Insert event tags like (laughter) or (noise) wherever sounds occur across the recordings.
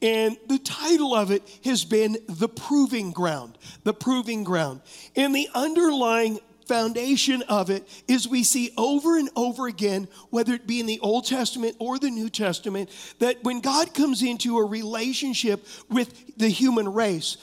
and the title of it has been The Proving Ground. The Proving Ground. And the underlying foundation of it is we see over and over again, whether it be in the Old Testament or the New Testament, that when God comes into a relationship with the human race,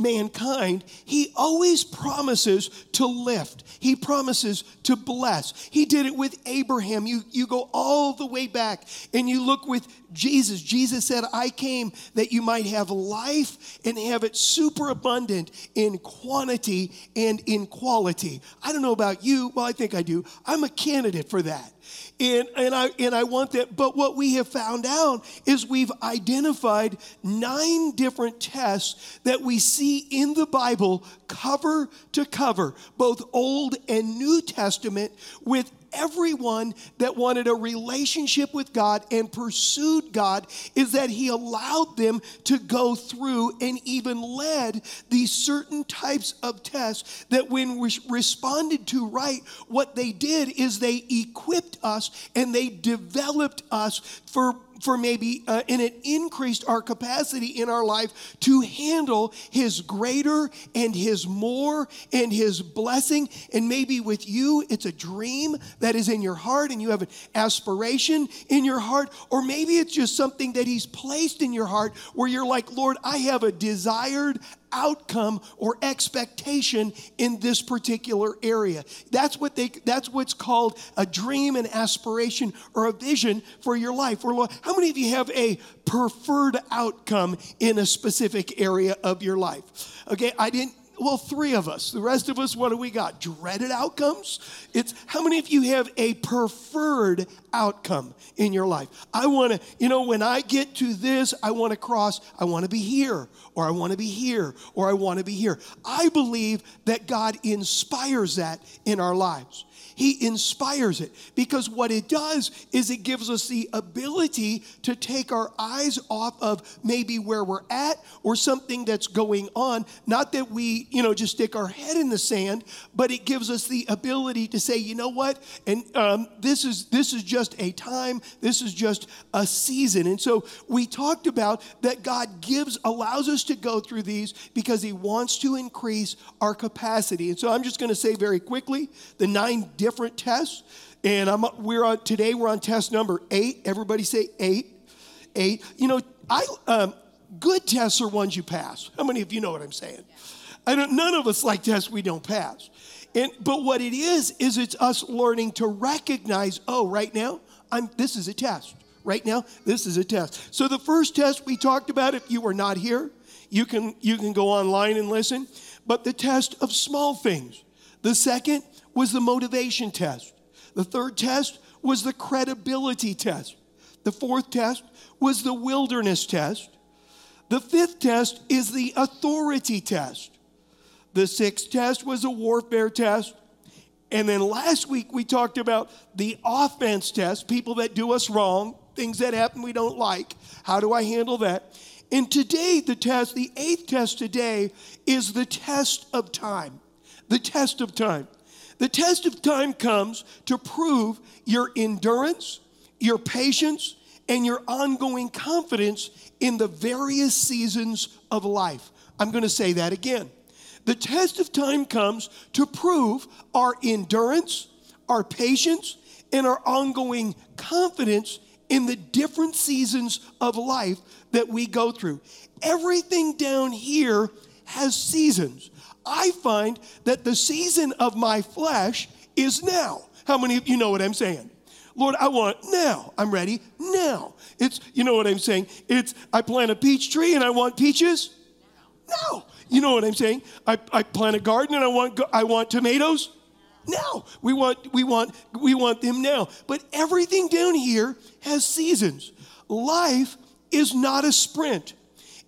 mankind, he always promises to lift. He promises to bless. He did it with Abraham. You, you go all the way back and you look with Jesus. Jesus said, I came that you might have life and have it super abundant in quantity and in quality. I don't know about you. Well, I think I do. I'm a candidate for that. And, and, I, and I want that. But what we have found out is we've identified nine different tests that we see in the Bible, cover to cover, both Old and New Testament, with everyone that wanted a relationship with God and pursued God is that He allowed them to go through and even led these certain types of tests that, when we responded to right, what they did is they equipped us and they developed us for for maybe, uh, and it increased our capacity in our life to handle His greater and His more and His blessing. And maybe with you, it's a dream that is in your heart and you have an aspiration in your heart, or maybe it's just something that He's placed in your heart where you're like, Lord, I have a desired outcome or expectation in this particular area. That's what they that's what's called a dream and aspiration or a vision for your life. Or how many of you have a preferred outcome in a specific area of your life? Okay, I didn't well, three of us. The rest of us, what do we got? Dreaded outcomes? It's how many of you have a preferred outcome in your life? I want to, you know, when I get to this, I want to cross, I want to be here, or I want to be here, or I want to be here. I believe that God inspires that in our lives. He inspires it because what it does is it gives us the ability to take our eyes off of maybe where we're at or something that's going on. Not that we, you know, just stick our head in the sand, but it gives us the ability to say, you know what, and um, this is this is just a time. This is just a season. And so we talked about that God gives allows us to go through these because He wants to increase our capacity. And so I'm just going to say very quickly the nine different tests. And I'm, we're on today. We're on test number eight. Everybody say eight, eight. You know, I um, good tests are ones you pass. How many of you know what I'm saying? I don't. None of us like tests we don't pass. And but what it is is it's us learning to recognize. Oh, right now, I'm. This is a test. Right now, this is a test. So the first test we talked about. If you were not here, you can you can go online and listen. But the test of small things. The second was the motivation test. The third test was the credibility test. The fourth test was the wilderness test. The fifth test is the authority test. The sixth test was a warfare test. And then last week we talked about the offense test, people that do us wrong, things that happen we don't like. How do I handle that? And today, the test, the eighth test today, is the test of time. The test of time. The test of time comes to prove your endurance, your patience, and your ongoing confidence in the various seasons of life. I'm going to say that again. The test of time comes to prove our endurance, our patience, and our ongoing confidence in the different seasons of life that we go through. Everything down here has seasons. I find that the season of my flesh is now. How many of you know what I'm saying? Lord, I want now. I'm ready now. It's, you know what I'm saying? It's, I plant a peach tree and I want peaches now. You know what I'm saying? I, I plant a garden and I want, I want tomatoes now. We want, we want, we want them now. But everything down here has seasons. Life is not a sprint.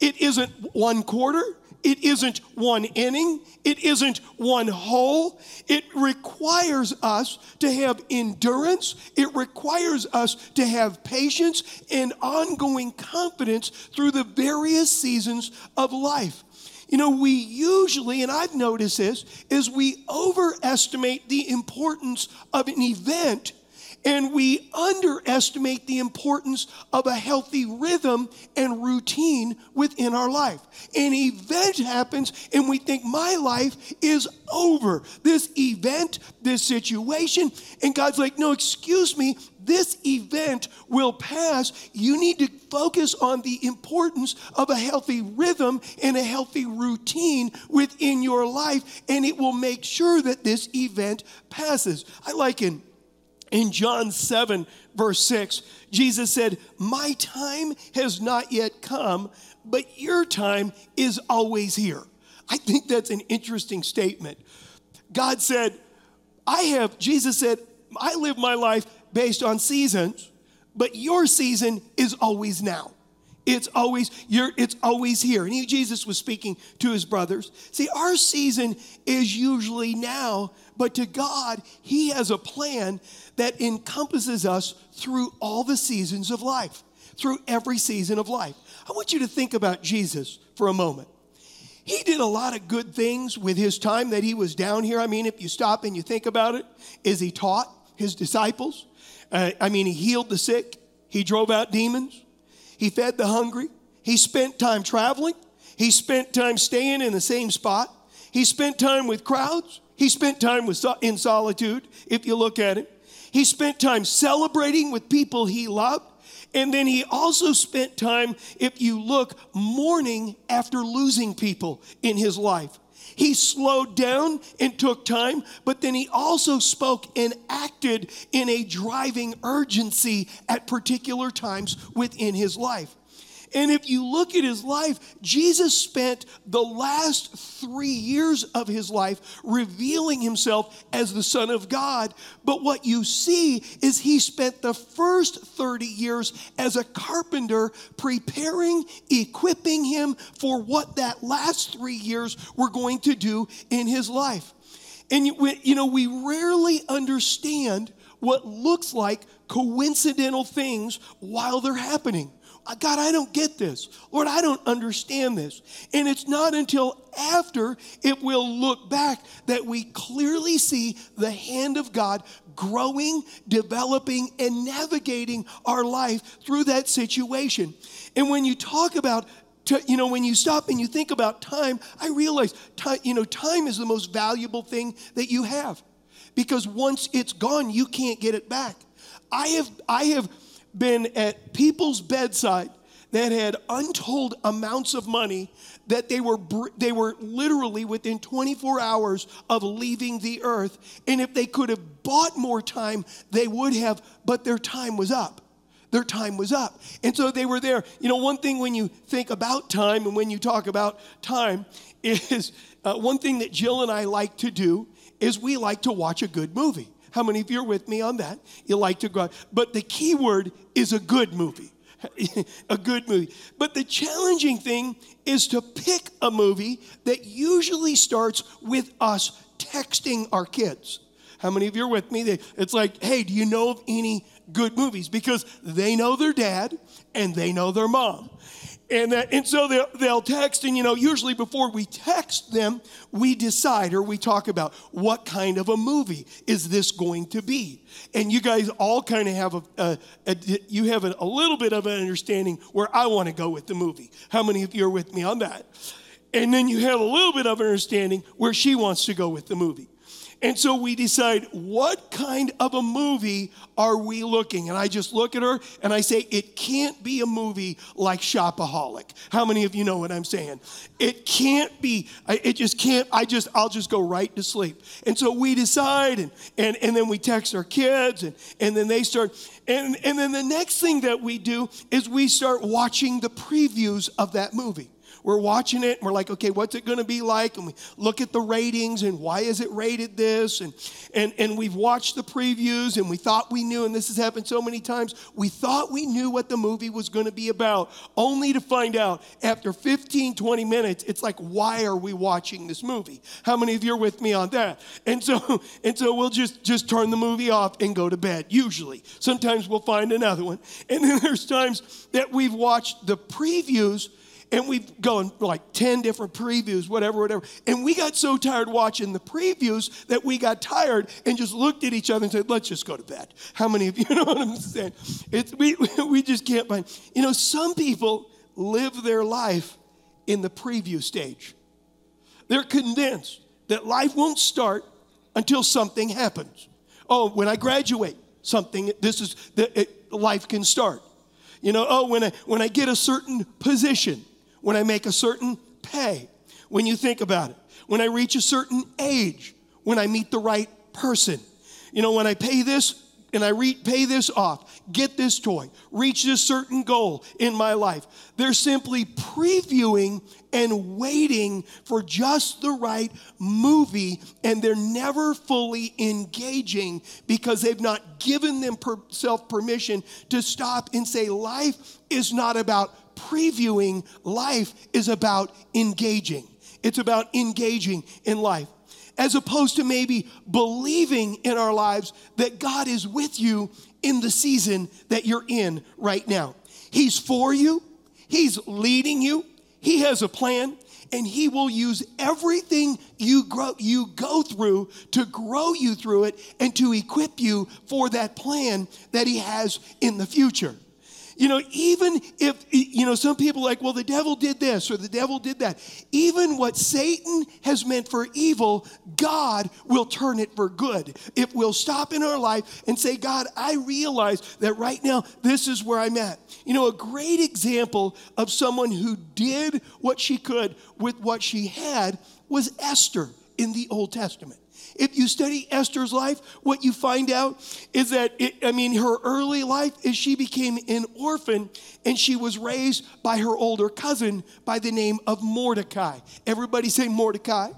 It isn't one quarter. It isn't one inning. It isn't one hole. It requires us to have endurance. It requires us to have patience and ongoing confidence through the various seasons of life. You know, we usually, and I've noticed this, is we overestimate the importance of an event and we underestimate the importance of a healthy rhythm and routine within our life. An event happens, and we think my life is over. This event, this situation, and God's like, no, excuse me, this event will pass. You need to focus on the importance of a healthy rhythm and a healthy routine within your life, and it will make sure that this event passes. I like in John 7, verse 6, Jesus said, My time has not yet come, but your time is always here. I think that's an interesting statement. God said, I have, Jesus said, I live my life based on seasons, but your season is always now. It's always you're it's always here. And he, Jesus was speaking to his brothers. See, our season is usually now, but to God, he has a plan that encompasses us through all the seasons of life, through every season of life. I want you to think about Jesus for a moment. He did a lot of good things with his time that he was down here. I mean, if you stop and you think about it, is he taught his disciples? Uh, I mean, he healed the sick, he drove out demons, he fed the hungry. He spent time traveling. He spent time staying in the same spot. He spent time with crowds. He spent time with, in solitude, if you look at it. He spent time celebrating with people he loved. And then he also spent time, if you look, mourning after losing people in his life. He slowed down and took time, but then he also spoke and acted in a driving urgency at particular times within his life. And if you look at his life, Jesus spent the last three years of his life revealing himself as the Son of God. But what you see is he spent the first 30 years as a carpenter preparing, equipping him for what that last three years were going to do in his life. And you know, we rarely understand what looks like coincidental things while they're happening. Uh, God, I don't get this. Lord, I don't understand this. And it's not until after it will look back that we clearly see the hand of God growing, developing, and navigating our life through that situation. And when you talk about you know, when you stop and you think about time, I realize, time, you know, time is the most valuable thing that you have because once it's gone, you can't get it back. I have, I have been at people's bedside that had untold amounts of money that they were they were literally within 24 hours of leaving the earth. And if they could have bought more time they would have but their time was up. Their time was up. And so they were there. You know one thing when you think about time and when you talk about time is uh, one thing that jill and i like to do is we like to watch a good movie how many of you are with me on that? You like to go out. But the key word is a good movie. (laughs) a good movie. But the challenging thing is to pick a movie that usually starts with us texting our kids. How many of you are with me? It's like, hey, do you know of any good movies? Because they know their dad and they know their mom. And, that, and so they'll, they'll text, and you know, usually before we text them, we decide or we talk about what kind of a movie is this going to be. And you guys all kind of have a, a, a you have a, a little bit of an understanding where I want to go with the movie. How many of you are with me on that? And then you have a little bit of an understanding where she wants to go with the movie. And so we decide what kind of a movie are we looking? And I just look at her and I say, it can't be a movie like Shopaholic. How many of you know what I'm saying? It can't be, it just can't, I just, I'll just go right to sleep. And so we decide and, and, and then we text our kids and, and then they start, and, and then the next thing that we do is we start watching the previews of that movie. We're watching it and we're like, okay, what's it going to be like? And we look at the ratings and why is it rated this? And, and, and we've watched the previews and we thought we knew, and this has happened so many times, we thought we knew what the movie was going to be about, only to find out after 15, 20 minutes, it's like, why are we watching this movie? How many of you are with me on that? And so, (laughs) and so we'll just, just turn the movie off and go to bed, usually. Sometimes we'll find another one. And then there's times that we've watched the previews and we've gone like 10 different previews, whatever, whatever. And we got so tired watching the previews that we got tired and just looked at each other and said, let's just go to bed. How many of you (laughs) know what I'm saying? It's, we, (laughs) we just can't find. You know, some people live their life in the preview stage. They're convinced that life won't start until something happens. Oh, when I graduate, something, this is, the, it, life can start. You know, oh, when I, when I get a certain position, when I make a certain pay, when you think about it, when I reach a certain age, when I meet the right person. You know, when I pay this and I re- pay this off, get this toy, reach this certain goal in my life. They're simply previewing and waiting for just the right movie, and they're never fully engaging because they've not given themselves permission to stop and say, Life is not about previewing, life is about engaging. It's about engaging in life. As opposed to maybe believing in our lives that God is with you in the season that you're in right now. He's for you, He's leading you, He has a plan, and He will use everything you, grow, you go through to grow you through it and to equip you for that plan that He has in the future. You know, even if, you know, some people like, well, the devil did this or the devil did that. Even what Satan has meant for evil, God will turn it for good. If we'll stop in our life and say, God, I realize that right now this is where I'm at. You know, a great example of someone who did what she could with what she had was Esther in the Old Testament. If you study Esther's life, what you find out is that, it, I mean, her early life is she became an orphan and she was raised by her older cousin by the name of Mordecai. Everybody say Mordecai.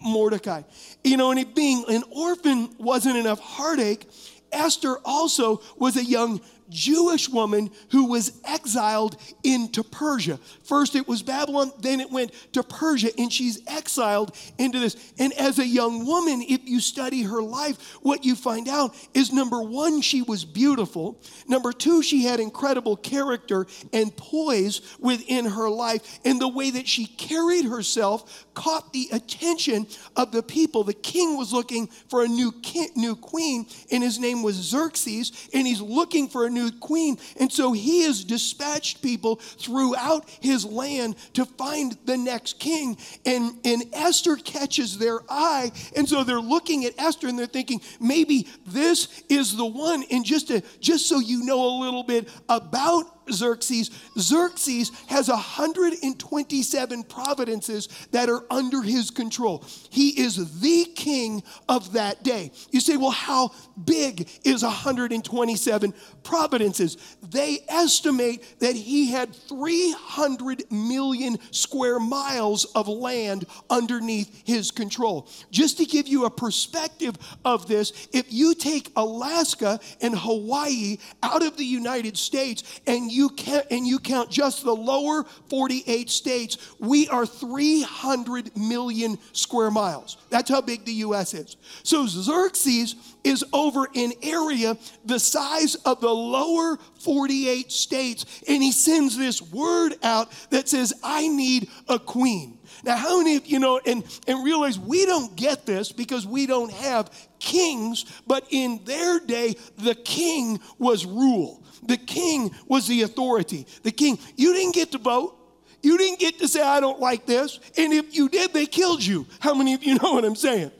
Mordecai. You know, and it being an orphan wasn't enough heartache. Esther also was a young Jewish woman who was exiled into Persia. First it was Babylon, then it went to Persia, and she's exiled into this. And as a young woman, if you study her life, what you find out is number one, she was beautiful. Number two, she had incredible character and poise within her life. And the way that she carried herself caught the attention of the people. The king was looking for a new, king, new queen, and his name was Xerxes, and he's looking for a new queen. And so he has dispatched people throughout his land to find the next king. And, and Esther catches their eye. And so they're looking at Esther and they're thinking, maybe this is the one. And just to, just so you know a little bit about Xerxes, Xerxes has 127 providences that are under his control. He is the king of that day. You say, well, how big is 127 providences? They estimate that he had 300 million square miles of land underneath his control. Just to give you a perspective of this, if you take Alaska and Hawaii out of the United States and you count, and you count just the lower 48 states, we are 300 million square miles. That's how big the US is. So Xerxes is over an area the size of the lower 48 states, and he sends this word out that says, I need a queen. Now, how many of you know and, and realize we don't get this because we don't have kings, but in their day, the king was rule. The king was the authority. The king, you didn't get to vote. You didn't get to say, I don't like this. And if you did, they killed you. How many of you (laughs) know what I'm saying?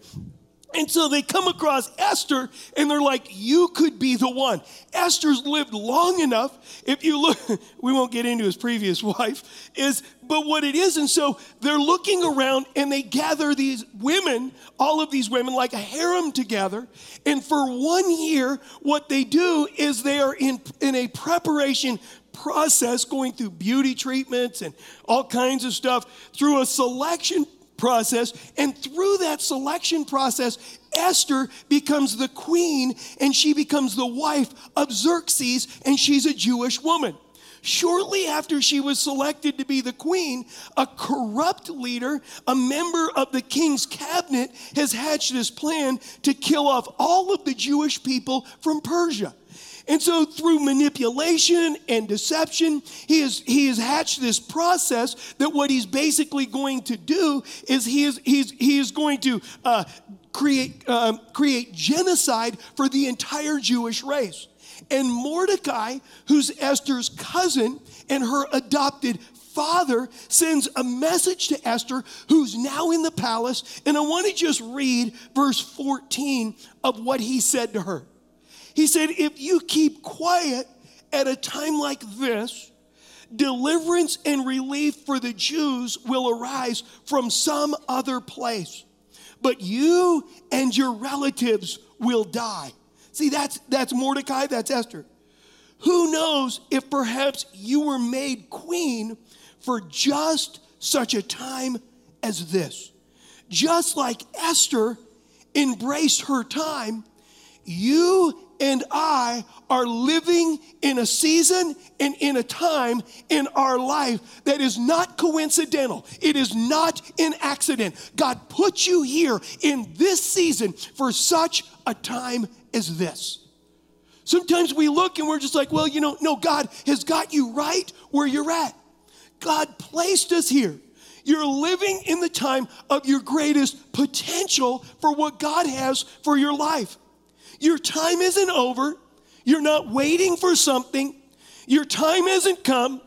And so they come across Esther and they're like, You could be the one. Esther's lived long enough. If you look, (laughs) we won't get into his previous (laughs) wife, is but what it is. And so they're looking around and they gather these women, all of these women, like a harem together. And for one year, what they do is they are in, in a preparation process going through beauty treatments and all kinds of stuff through a selection process. And through that selection process, Esther becomes the queen and she becomes the wife of Xerxes, and she's a Jewish woman. Shortly after she was selected to be the queen, a corrupt leader, a member of the king's cabinet, has hatched this plan to kill off all of the Jewish people from Persia. And so, through manipulation and deception, he has, he has hatched this process that what he's basically going to do is he is, he's, he is going to uh, create, uh, create genocide for the entire Jewish race. And Mordecai, who's Esther's cousin and her adopted father, sends a message to Esther, who's now in the palace. And I want to just read verse 14 of what he said to her. He said, If you keep quiet at a time like this, deliverance and relief for the Jews will arise from some other place. But you and your relatives will die. See, that's, that's Mordecai, that's Esther. Who knows if perhaps you were made queen for just such a time as this? Just like Esther embraced her time, you and I are living in a season and in a time in our life that is not coincidental. It is not an accident. God put you here in this season for such a time as this. Sometimes we look and we're just like, well, you know, no, God has got you right where you're at. God placed us here. You're living in the time of your greatest potential for what God has for your life. Your time isn't over. You're not waiting for something. Your time hasn't come.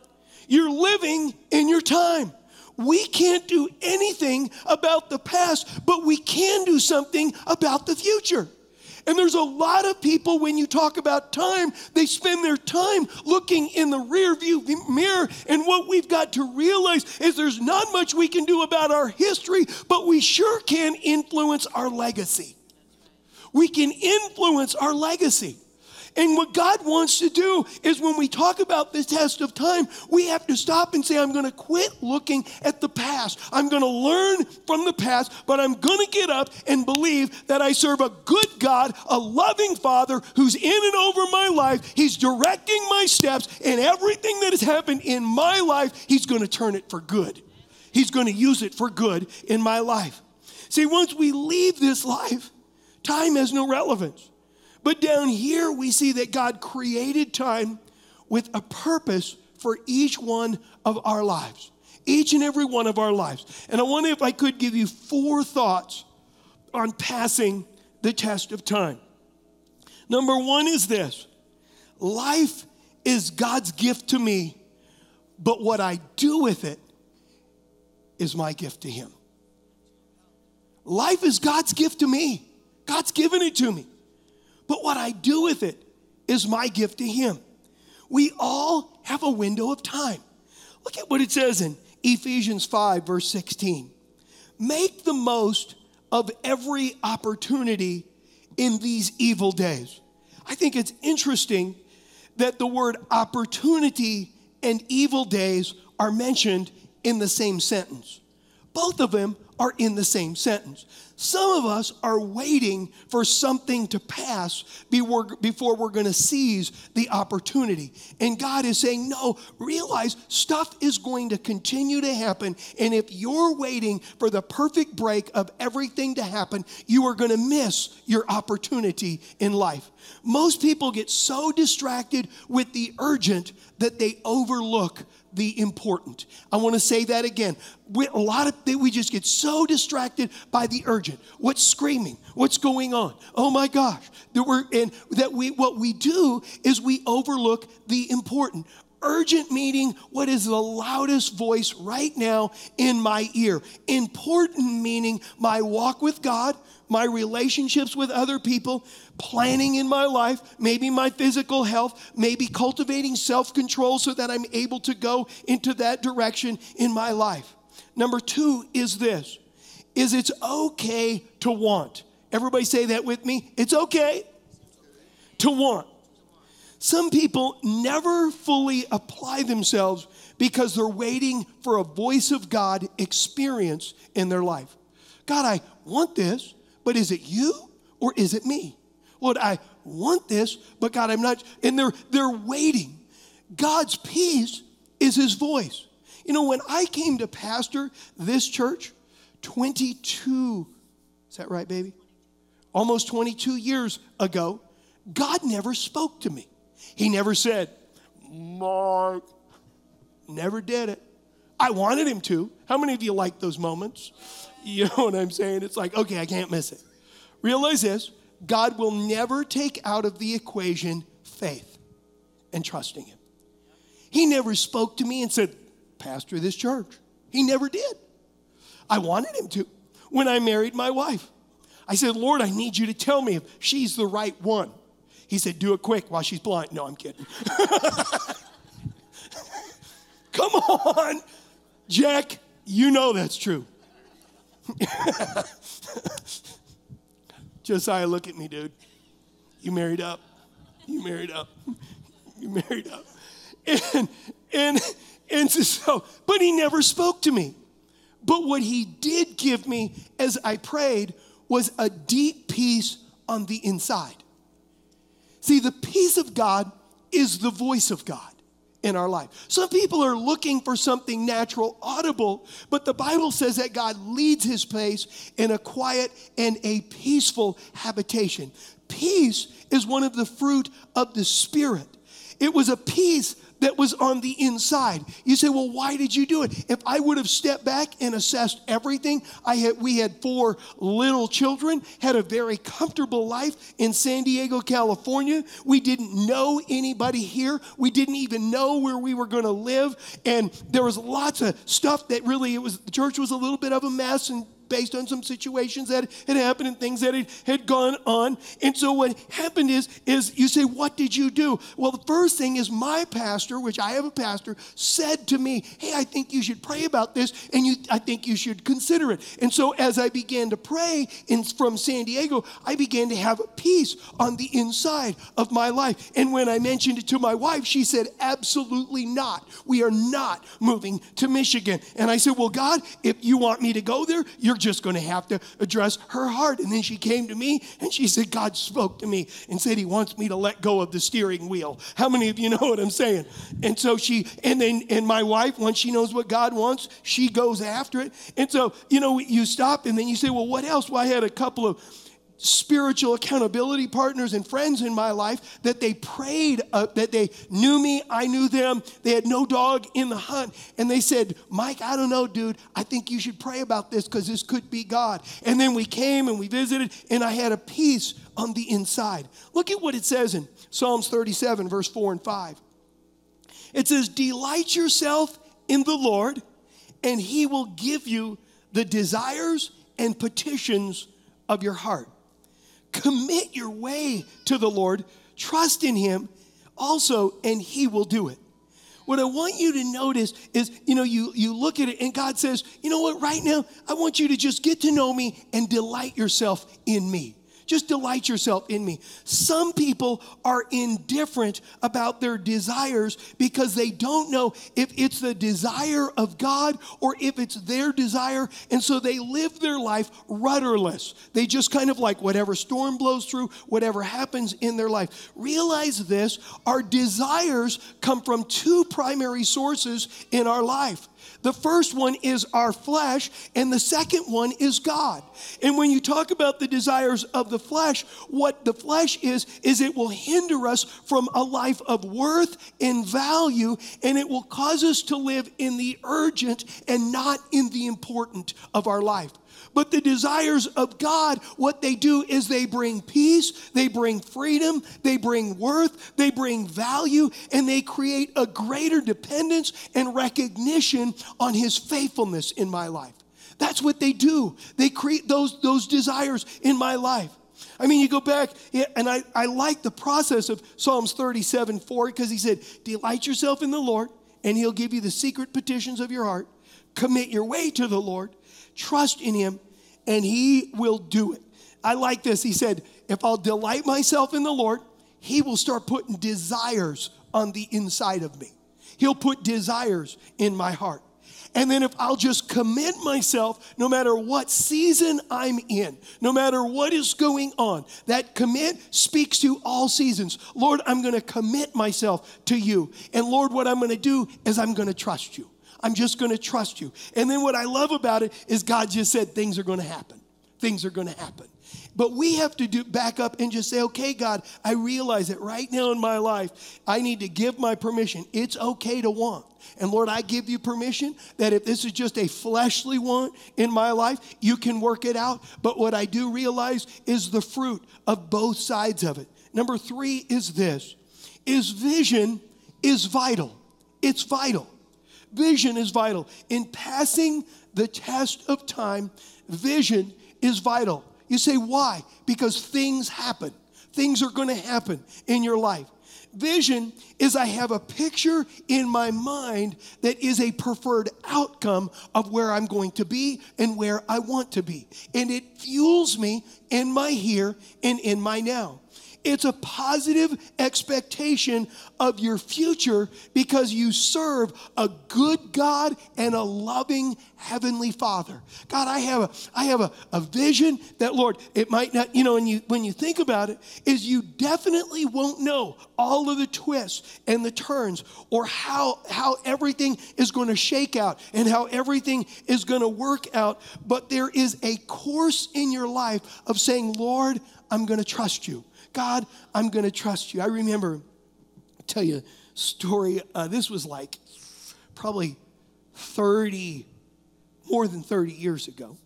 You're living in your time. We can't do anything about the past, but we can do something about the future. And there's a lot of people, when you talk about time, they spend their time looking in the rear view mirror. And what we've got to realize is there's not much we can do about our history, but we sure can influence our legacy. We can influence our legacy. And what God wants to do is when we talk about the test of time, we have to stop and say, I'm going to quit looking at the past. I'm going to learn from the past, but I'm going to get up and believe that I serve a good God, a loving Father who's in and over my life. He's directing my steps, and everything that has happened in my life, He's going to turn it for good. He's going to use it for good in my life. See, once we leave this life, time has no relevance. But down here, we see that God created time with a purpose for each one of our lives, each and every one of our lives. And I wonder if I could give you four thoughts on passing the test of time. Number one is this life is God's gift to me, but what I do with it is my gift to Him. Life is God's gift to me, God's given it to me. But what I do with it is my gift to Him. We all have a window of time. Look at what it says in Ephesians 5, verse 16. Make the most of every opportunity in these evil days. I think it's interesting that the word opportunity and evil days are mentioned in the same sentence. Both of them are in the same sentence. Some of us are waiting for something to pass before we're going to seize the opportunity. And God is saying, no, realize stuff is going to continue to happen. And if you're waiting for the perfect break of everything to happen, you are going to miss your opportunity in life. Most people get so distracted with the urgent that they overlook the important. I want to say that again. We, a lot of we just get so distracted by the urgent. What's screaming? What's going on? Oh my gosh! That we're and that we what we do is we overlook the important. Urgent meaning what is the loudest voice right now in my ear. Important meaning my walk with God, my relationships with other people, planning in my life, maybe my physical health, maybe cultivating self control so that I'm able to go into that direction in my life. Number two is this is it's okay to want. Everybody say that with me. It's okay to want. Some people never fully apply themselves because they're waiting for a voice of God experience in their life. God, I want this, but is it you or is it me? Lord, I want this, but God, I'm not. And they're they're waiting. God's peace is his voice. You know, when I came to pastor this church 22, is that right, baby? Almost 22 years ago, God never spoke to me. He never said, Mark. Never did it. I wanted him to. How many of you like those moments? (laughs) You know what I'm saying? It's like, okay, I can't miss it. Realize this God will never take out of the equation faith and trusting Him. He never spoke to me and said, Pastor this church. He never did. I wanted him to. When I married my wife, I said, Lord, I need you to tell me if she's the right one. He said, Do it quick while she's blind. No, I'm kidding. (laughs) Come on, Jack, you know that's true. (laughs) Josiah, look at me, dude. You married up. You married up. (laughs) You married up. And and and so, but he never spoke to me. But what he did give me as I prayed was a deep peace on the inside. See, the peace of God is the voice of God in our life. Some people are looking for something natural, audible, but the Bible says that God leads his pace in a quiet and a peaceful habitation. Peace is one of the fruit of the Spirit. It was a peace that was on the inside. You say, well, why did you do it? If I would have stepped back and assessed everything, I had we had four little children, had a very comfortable life in San Diego, California. We didn't know anybody here. We didn't even know where we were going to live, and there was lots of stuff that really it was the church was a little bit of a mess and based on some situations that had happened and things that had, gone on. And so what happened is, is you say, what did you do? Well, the first thing is my pastor, which I have a pastor, said to me, hey, I think you should pray about this and you, I think you should consider it. And so as I began to pray in, from San Diego, I began to have a peace on the inside of my life. And when I mentioned it to my wife, she said, absolutely not. We are not moving to Michigan. And I said, well, God, if you want me to go there, you're just going to have to address her heart. And then she came to me and she said, God spoke to me and said he wants me to let go of the steering wheel. How many of you know what I'm saying? And so she, and then, and my wife, once she knows what God wants, she goes after it. And so, you know, you stop and then you say, well, what else? Well, I had a couple of spiritual accountability partners and friends in my life that they prayed, uh, that they knew me, I knew them. They had no dog in the hunt. And they said, Mike, I don't know, dude. I think you should pray about this because this could be God. And then we came and we visited, and I had a peace on the inside. Look at what it says in Psalms 37, verse 4 and 5. It says, Delight yourself in the Lord, and he will give you the desires and petitions of your heart. Commit your way to the Lord, trust in Him also, and He will do it. What I want you to notice is, you know, you, you look at it and God says, you know what, right now, I want you to just get to know me and delight yourself in me. Just delight yourself in me. Some people are indifferent about their desires because they don't know if it's the desire of God or if it's their desire. And so they live their life rudderless. They just kind of like whatever storm blows through, whatever happens in their life. Realize this our desires come from two primary sources in our life the first one is our flesh, and the second one is God. And when you talk about the desires of the flesh, what the flesh is, is it will hinder us from a life of worth and value, and it will cause us to live in the urgent and not in the important of our life. But the desires of God, what they do is they bring peace, they bring freedom, they bring worth, they bring value, and they create a greater dependence and recognition on His faithfulness in my life. That's what they do. They create those, those desires in my life. I mean, you go back, and I, I like the process of Psalms 37 4 because he said, Delight yourself in the Lord, and he'll give you the secret petitions of your heart. Commit your way to the Lord, trust in him, and he will do it. I like this. He said, If I'll delight myself in the Lord, He will start putting desires on the inside of me. He'll put desires in my heart. And then if I'll just commit myself, no matter what season I'm in, no matter what is going on, that commit speaks to all seasons. Lord, I'm going to commit myself to you. And Lord, what I'm going to do is I'm going to trust you. I'm just going to trust you. And then what I love about it is God just said things are going to happen. Things are going to happen. But we have to do back up and just say, okay, God, I realize that right now in my life, I need to give my permission. It's okay to want. And Lord, I give you permission that if this is just a fleshly want in my life, you can work it out. But what I do realize is the fruit of both sides of it. Number three is this is vision is vital. It's vital. Vision is vital. In passing the test of time, vision is vital. You say, why? Because things happen. Things are going to happen in your life. Vision is I have a picture in my mind that is a preferred outcome of where I'm going to be and where I want to be. And it fuels me in my here and in my now. It's a positive expectation of your future because you serve a good God and a loving heavenly Father. God, I have a I have a, a vision that Lord, it might not, you know, and you when you think about it, is you definitely won't know all of the twists and the turns or how how everything is going to shake out and how everything is going to work out. But there is a course in your life of saying, Lord, I'm going to trust you. God, I'm going to trust you. I remember, I'll tell you a story. Uh, this was like probably 30, more than 30 years ago.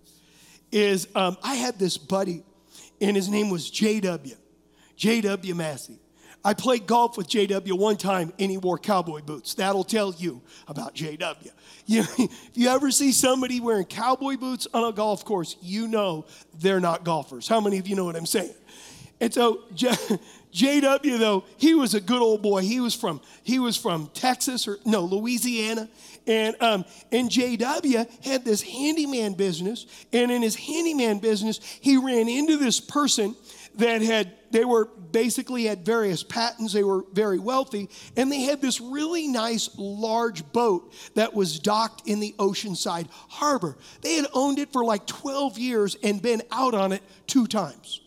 Is um, I had this buddy, and his name was JW, JW Massey. I played golf with JW one time and he wore cowboy boots. That'll tell you about JW. You, (laughs) if you ever see somebody wearing cowboy boots on a golf course, you know they're not golfers. How many of you know what I'm saying? And so JW (laughs) though, he was a good old boy. He was from he was from Texas or no Louisiana, and um, and JW had this handyman business. And in his handyman business, he ran into this person that had they were basically had various patents. They were very wealthy. And they had this really nice large boat that was docked in the oceanside harbor. They had owned it for like 12 years and been out on it two times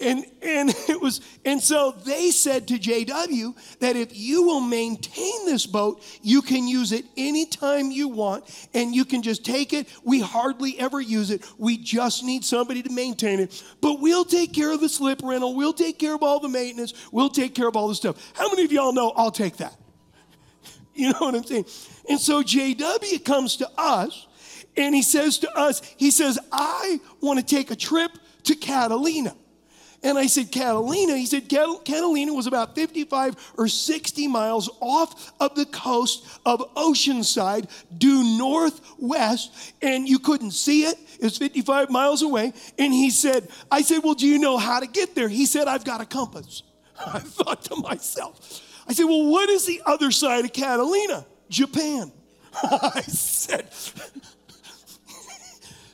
and, and (laughs) it was, and so they said to JW that if you will maintain this boat, you can use it anytime you want and you can just take it. We hardly ever use it. We just need somebody to maintain it. But we'll take care of the slip rental. We'll take care of all the maintenance. We'll take care of all the stuff. How many of y'all know I'll take that? (laughs) You know what I'm saying? And so JW comes to us and he says to us, he says, I want to take a trip to Catalina. And I said, Catalina? He said, Catalina was about 55 or 60 miles off of the coast of Oceanside, due northwest, and you couldn't see it. It's 55 miles away. And he said, I said, Well, do you know how to get there? He said, I've got a compass. (laughs) I thought to myself, I said, Well, what is the other side of Catalina? Japan. (laughs) I said,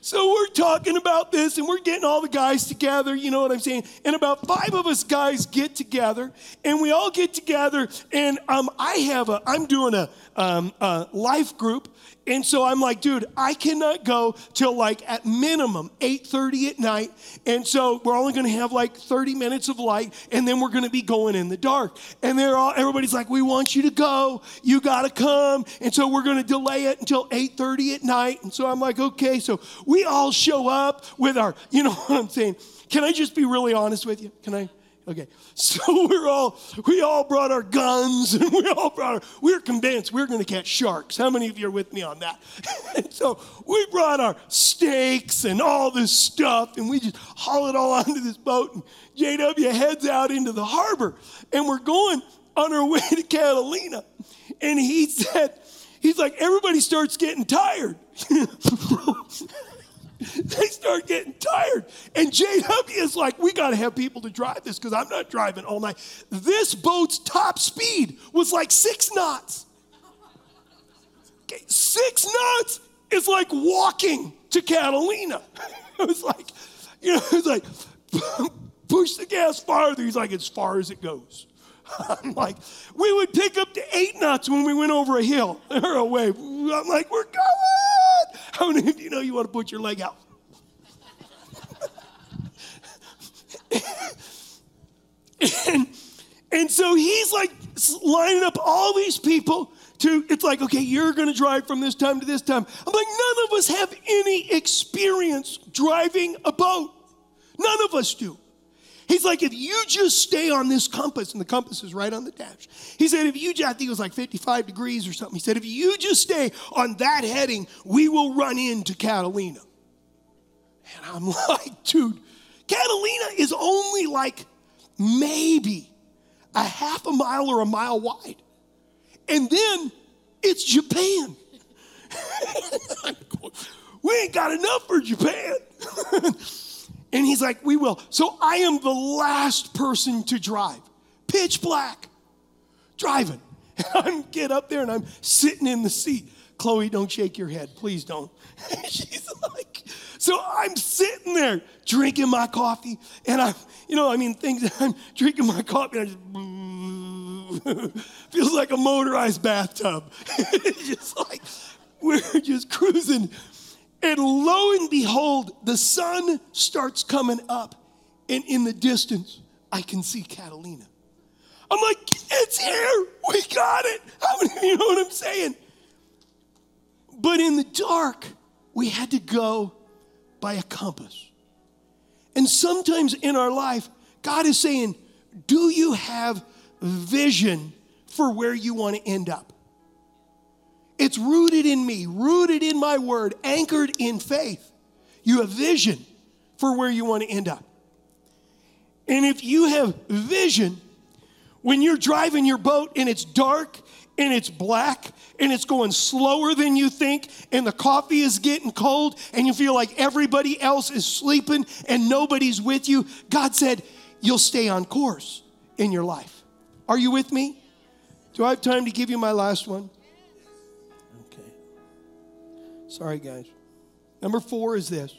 so we're talking about this and we're getting all the guys together, you know what I'm saying? And about five of us guys get together and we all get together and um, I have a, I'm doing a, um, a life group and so I'm like, dude, I cannot go till like at minimum 8:30 at night. And so we're only gonna have like 30 minutes of light, and then we're gonna be going in the dark. And they're all everybody's like, we want you to go, you gotta come. And so we're gonna delay it until 8:30 at night. And so I'm like, okay, so we all show up with our, you know (laughs) what I'm saying? Can I just be really honest with you? Can I? Okay, so (laughs) we're all we all brought our guns (laughs) and we all brought our, we were convinced we're going to catch sharks. How many of you are with me on that? (laughs) so we brought our stakes and all this stuff and we just haul it all onto this boat and JW heads out into the harbor and we're going on our way to Catalina. And he said, he's like, everybody starts getting tired. (laughs) they start getting tired. And JW is like, we got to have people to drive this because I'm not driving all night. This boat's top speed was like six knots. Okay, six knots is like walking to Catalina. (laughs) it was like, you know, it was like, (laughs) push the gas farther. He's like, as far as it goes. (laughs) I'm like, we would pick up to eight knots when we went over a hill or a wave. I'm like, we're going. (laughs) How many of you know you want to put your leg out? (laughs) and, and so he's like lining up all these people to, it's like, okay, you're going to drive from this time to this time. I'm like, none of us have any experience driving a boat. None of us do. He's like, if you just stay on this compass, and the compass is right on the dash. He said, if you, I think it was like 55 degrees or something. He said, if you just stay on that heading, we will run into Catalina. And I'm (laughs) like, dude, Catalina is only like maybe a half a mile or a mile wide. And then it's Japan. (laughs) we ain't got enough for Japan. (laughs) And he's like, We will. So I am the last person to drive, pitch black, driving. And (laughs) I get up there and I'm sitting in the seat. Chloe, don't shake your head. Please don't. (laughs) She's like, so I'm sitting there drinking my coffee, and I'm, you know, I mean, things, (laughs) I'm drinking my coffee, and I just, feels like a motorized bathtub. It's just like, we're just cruising. And lo and behold, the sun starts coming up, and in the distance, I can see Catalina. I'm like, it's here. We got it. (laughs) How many you know what I'm saying? But in the dark, we had to go by a compass. And sometimes in our life, God is saying, Do you have vision for where you want to end up? It's rooted in me, rooted in my word, anchored in faith. You have vision for where you want to end up. And if you have vision, when you're driving your boat and it's dark and it's black and it's going slower than you think and the coffee is getting cold and you feel like everybody else is sleeping and nobody's with you, God said, you'll stay on course in your life. Are you with me? Do I have time to give you my last one? Sorry, guys. Number four is this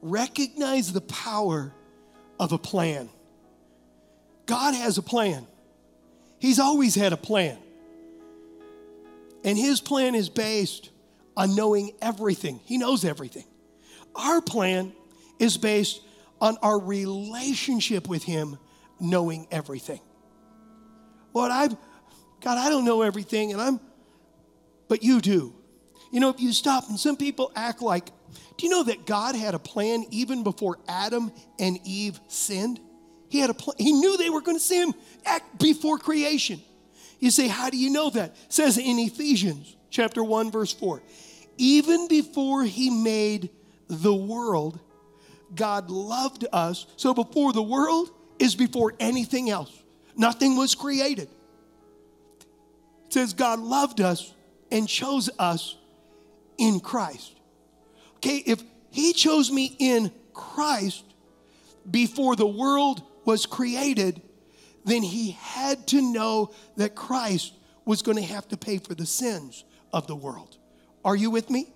recognize the power of a plan. God has a plan, He's always had a plan. And His plan is based on knowing everything, He knows everything. Our plan is based on our relationship with Him knowing everything. Lord, I've, God, I don't know everything, and I'm, but you do. You know, if you stop, and some people act like, do you know that God had a plan even before Adam and Eve sinned? He had a plan. He knew they were going to sin act before creation. You say, how do you know that? It says in Ephesians chapter 1, verse 4. Even before he made the world, God loved us. So before the world is before anything else. Nothing was created. It says God loved us and chose us in Christ. Okay, if He chose me in Christ before the world was created, then He had to know that Christ was going to have to pay for the sins of the world. Are you with me?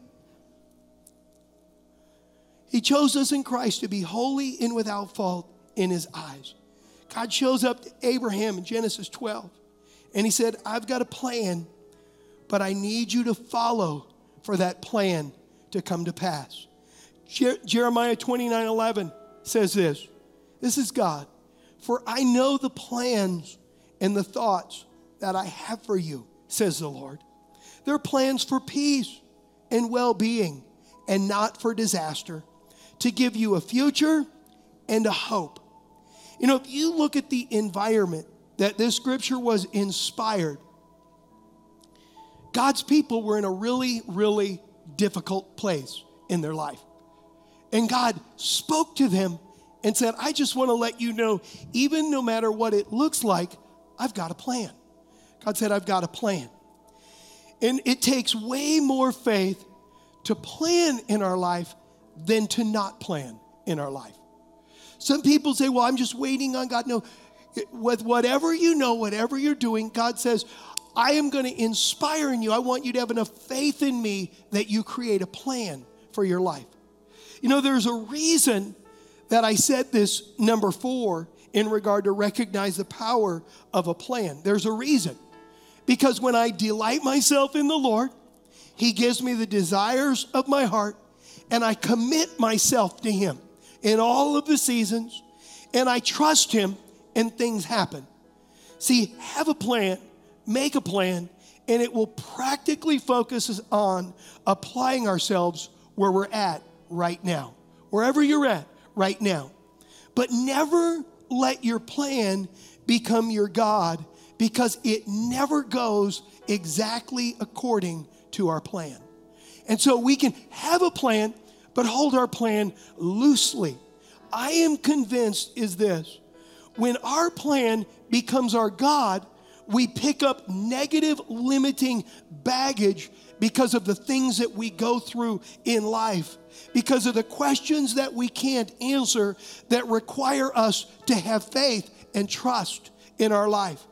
He chose us in Christ to be holy and without fault in His eyes. God shows up to Abraham in Genesis 12, and He said, I've got a plan, but I need you to follow for that plan to come to pass. Jer- Jeremiah 29 11 says this This is God. For I know the plans and the thoughts that I have for you, says the Lord. They're plans for peace and well being and not for disaster, to give you a future and a hope. You know, if you look at the environment that this scripture was inspired, God's people were in a really, really difficult place in their life. And God spoke to them and said, I just want to let you know, even no matter what it looks like, I've got a plan. God said, I've got a plan. And it takes way more faith to plan in our life than to not plan in our life. Some people say, Well, I'm just waiting on God. No, with whatever you know, whatever you're doing, God says, I am going to inspire in you. I want you to have enough faith in me that you create a plan for your life. You know, there's a reason that I said this number four in regard to recognize the power of a plan. There's a reason. Because when I delight myself in the Lord, He gives me the desires of my heart, and I commit myself to Him in all of the seasons, and I trust Him, and things happen. See, have a plan, make a plan, and it will practically focus us on applying ourselves where we're at right now. Wherever you're at right now. But never let your plan become your God because it never goes exactly according to our plan. And so we can have a plan, but hold our plan loosely. I am convinced is this when our plan becomes our God, we pick up negative, limiting baggage because of the things that we go through in life, because of the questions that we can't answer that require us to have faith and trust in our life.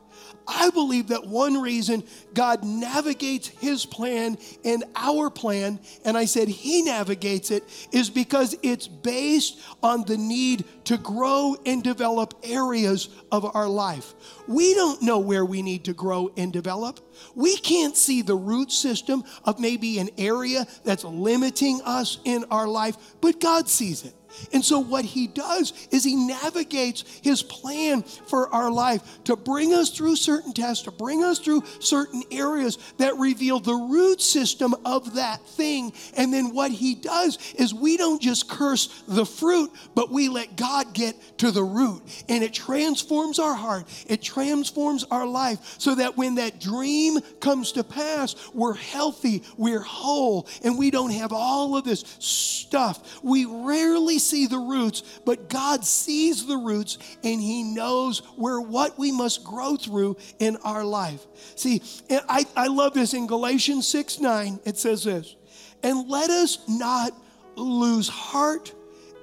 I believe that one reason God navigates his plan and our plan, and I said he navigates it, is because it's based on the need to grow and develop areas of our life. We don't know where we need to grow and develop. We can't see the root system of maybe an area that's limiting us in our life, but God sees it. And so, what he does is he navigates his plan for our life to bring us through certain tests, to bring us through certain areas that reveal the root system of that thing. And then, what he does is we don't just curse the fruit, but we let God get to the root. And it transforms our heart, it transforms our life so that when that dream comes to pass, we're healthy, we're whole, and we don't have all of this stuff. We rarely see the roots, but God sees the roots and He knows where what we must grow through in our life. See, I, I love this in Galatians 6 9. It says this, and let us not lose heart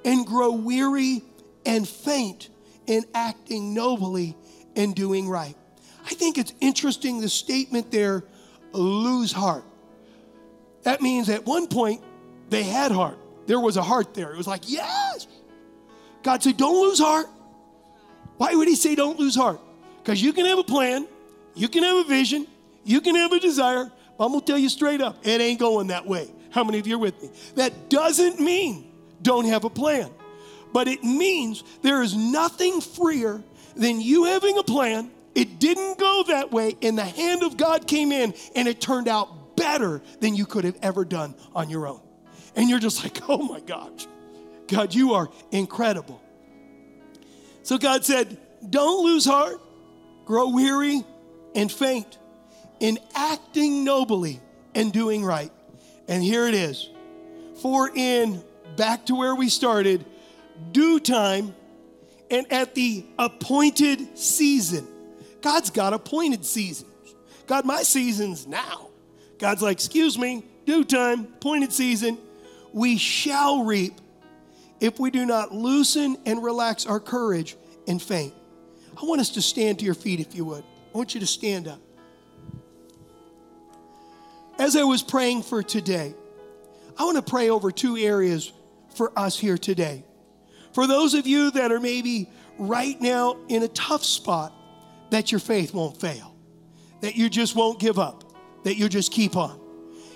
and grow weary and faint in acting nobly and doing right. I think it's interesting the statement there lose heart. That means at one point they had heart there was a heart there. It was like, yes. God said, don't lose heart. Why would he say don't lose heart? Because you can have a plan, you can have a vision, you can have a desire, but I'm gonna tell you straight up, it ain't going that way. How many of you are with me? That doesn't mean don't have a plan, but it means there is nothing freer than you having a plan. It didn't go that way, and the hand of God came in, and it turned out better than you could have ever done on your own and you're just like, (laughs) oh my gosh, God, you are incredible. So God said, don't lose heart, grow weary, and faint in acting nobly and doing right. And here it is. For in, back to where we started, due time and at the appointed season. God's got appointed seasons. God, my season's now. God's like, excuse me, due time, appointed season we shall reap if we do not loosen and relax our courage and faint. I want us to stand to your feet if you would. I want you to stand up. As I was praying for today, I want to pray over two areas for us here today. For those of you that are maybe right now in a tough spot, that your faith won't fail, that you just won't give up, that you just keep on.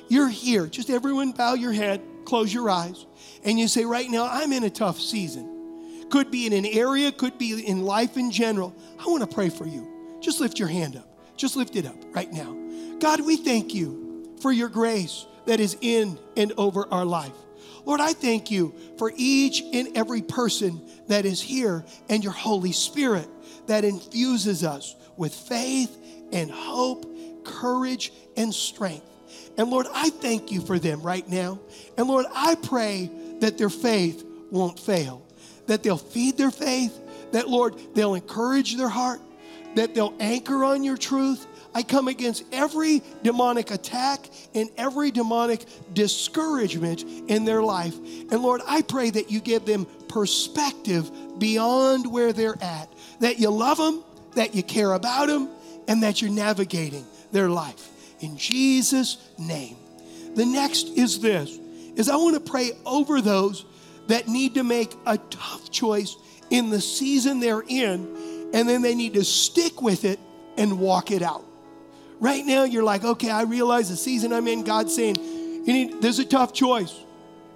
You're here. Just everyone bow your head close your eyes and you say, Right now, I'm in a tough season. Could be in an area, could be in life in general. I want to pray for you. Just lift your hand up. Just lift it up right now. God, we thank you for your grace that is in and over our life. Lord, I thank you for each and every person that is here and your Holy Spirit that infuses us with faith and hope, courage, and strength. And Lord, I thank you for them right now. And Lord, I pray that their faith won't fail, that they'll feed their faith, that Lord, they'll encourage their heart, that they'll anchor on your truth. I come against every demonic attack and every demonic discouragement in their life. And Lord, I pray that you give them perspective beyond where they're at, that you love them, that you care about them, and that you're navigating their life in Jesus' name. The next is this is I want to pray over those that need to make a tough choice in the season they're in, and then they need to stick with it and walk it out. Right now, you're like, okay, I realize the season I'm in, God's saying, you need, there's a tough choice.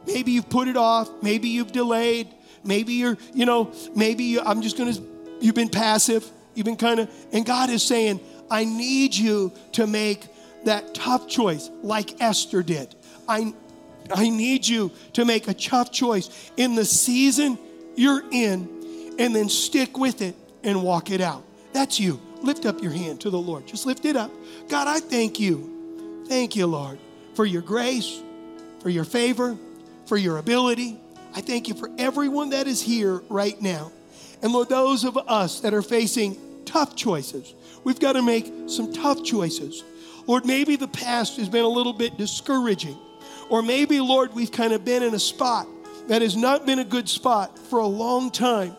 Maybe you've put it off, maybe you've delayed, maybe you're, you know, maybe you, I'm just gonna, you've been passive, you've been kind of, and God is saying, I need you to make that tough choice like Esther did. I, I need you to make a tough choice in the season you're in and then stick with it and walk it out. That's you. Lift up your hand to the Lord. Just lift it up. God, I thank you. Thank you, Lord, for your grace, for your favor, for your ability. I thank you for everyone that is here right now. And Lord, those of us that are facing tough choices, we've got to make some tough choices. Lord, maybe the past has been a little bit discouraging. Or maybe, Lord, we've kind of been in a spot that has not been a good spot for a long time.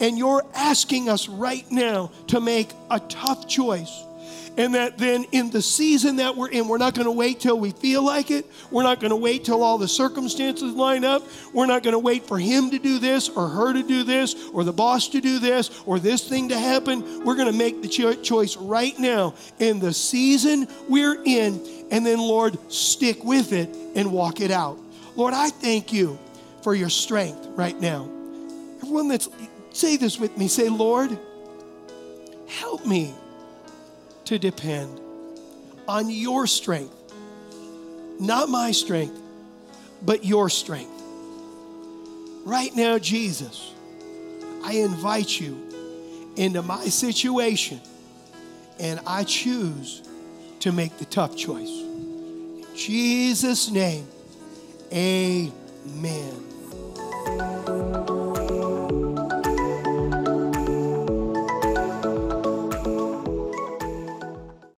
And you're asking us right now to make a tough choice. And that then in the season that we're in, we're not going to wait till we feel like it. We're not going to wait till all the circumstances line up. We're not going to wait for him to do this or her to do this or the boss to do this or this thing to happen. We're going to make the cho- choice right now in the season we're in. And then, Lord, stick with it and walk it out. Lord, I thank you for your strength right now. Everyone that's, say this with me say, Lord, help me to depend on your strength, not my strength, but your strength. Right now, Jesus, I invite you into my situation and I choose to make the tough choice. In Jesus' name, amen.